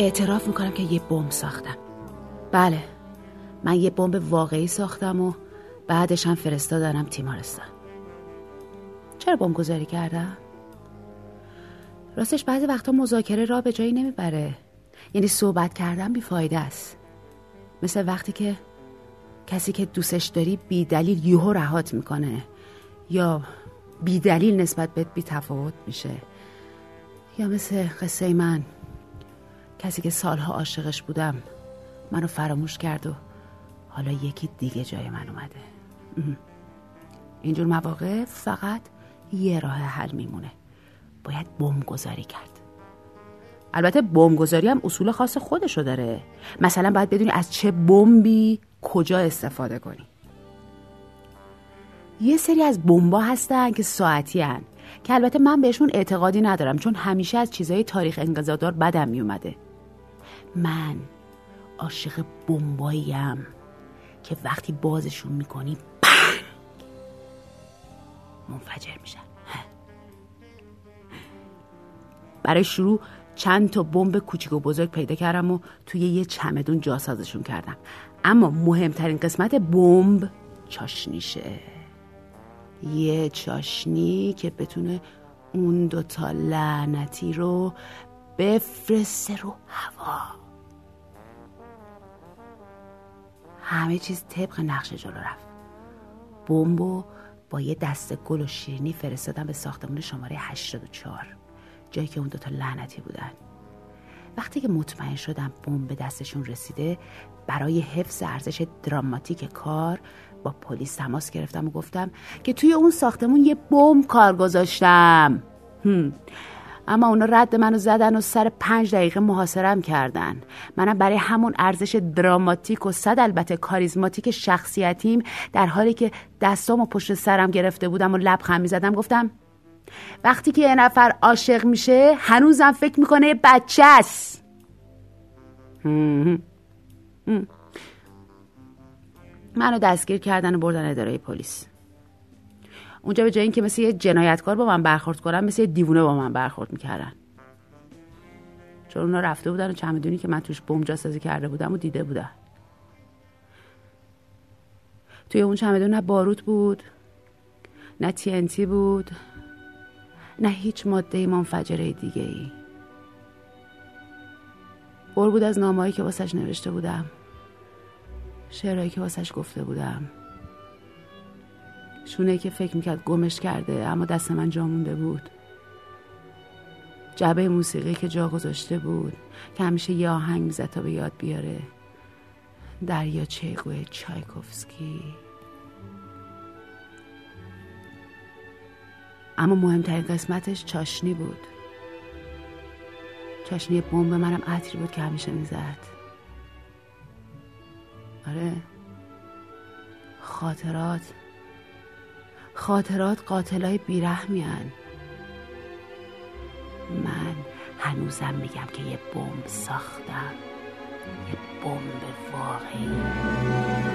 اعتراف می‌کنم که یه بمب ساختم. بله من یه بمب واقعی ساختم و بعدش هم فرستادنم تیمارستان. چرا بمب گذاری کردم؟ راستش بعضی وقتا مذاکره را به جایی نمی‌بره. یعنی صحبت کردن بیفایده است. مثل وقتی که کسی که دوستش داری بی دلیل یهو رهات می‌کنه. یا بی دلیل نسبت به بی تفاوت میشه. یا مثل قصه من. کسی که سالها عاشقش بودم. منو فراموش کرد و حالا یکی دیگه جای من اومده. اینجور مواقع فقط یه راه حل میمونه. باید بمب گذاری کرد. البته بمب گذاری هم اصول خاص خودشو داره. مثلا باید بدونی از چه بمبی کجا استفاده کنی. یه سری از بمبا هستن که ساعتی هن. که البته من بهشون اعتقادی ندارم چون همیشه از چیزای تاریخ انقضادار بدم میومده. من عاشق بمباییم که وقتی بازشون می‌کنی پنگ! منفجر میشن برای شروع چند تا بمب کوچیک و بزرگ پیدا کردم و توی یه چمدون جاسازشون کردم. اما مهمترین قسمت بمب چاشنیشه. یه چاشنی که بتونه اون دوتا لعنتی رو بفرسته رو هوا. همه چیز طبق نقشه جلو رفت. بمبو با یه دسته گل و شیرینی فرستادم به ساختمون شماره 84 جایی که اون دوتا لعنتی بودن. وقتی که مطمئن شدم بمب به دستشون رسیده برای حفظ ارزش دراماتیک کار با پلیس تماس گرفتم و گفتم که توی اون ساختمون یه بمب کار گذاشتم. اما اونا رد منو زدن و سر پنج دقیقه محاصرم کردن. منم برای همون ارزش دراماتیک و صد البته کاریزماتیک شخصیتیم در حالی که دستامو پشت سرم گرفته بودم و لبخند می‌زدم گفتم وقتی که یه نفر عاشق میشه هنوزم فکر می‌کنه بچه است. منو دستگیر کردن و بردن اداره پلیس. اونجا به جای اینکه مثل یه جنایتکار با من برخورد کنن مثل یه دیوونه با من برخورد می‌کردن. چون اونا رفته بودن و چمدونی که من توش بمب جاسازی کرده بودم و دیده بودن. توی اون چمدون نه باروت بود نه تینتی بود نه هیچ ماده منفجره دیگه ای بر بود از نامهایی که واسش نوشته بودم شعرهایی که واسش گفته بودم. شونه که فکر می‌کرد گمش کرده اما دست من جا مونده بود. جعبه موسیقی که جا گذاشته بود که همیشه یه آهنگ می‌زد تا به یاد بیاره. دریا چیگوه چایکوفسکی. اما مهمترین قسمتش چاشنی بود. چاشنی بمب منم عطری بود که همیشه می‌زد. آره. خاطرات. خاطرات قاتلای بیرحمی هن. من هنوزم میگم که یه بمب ساختم یه بمب واقعی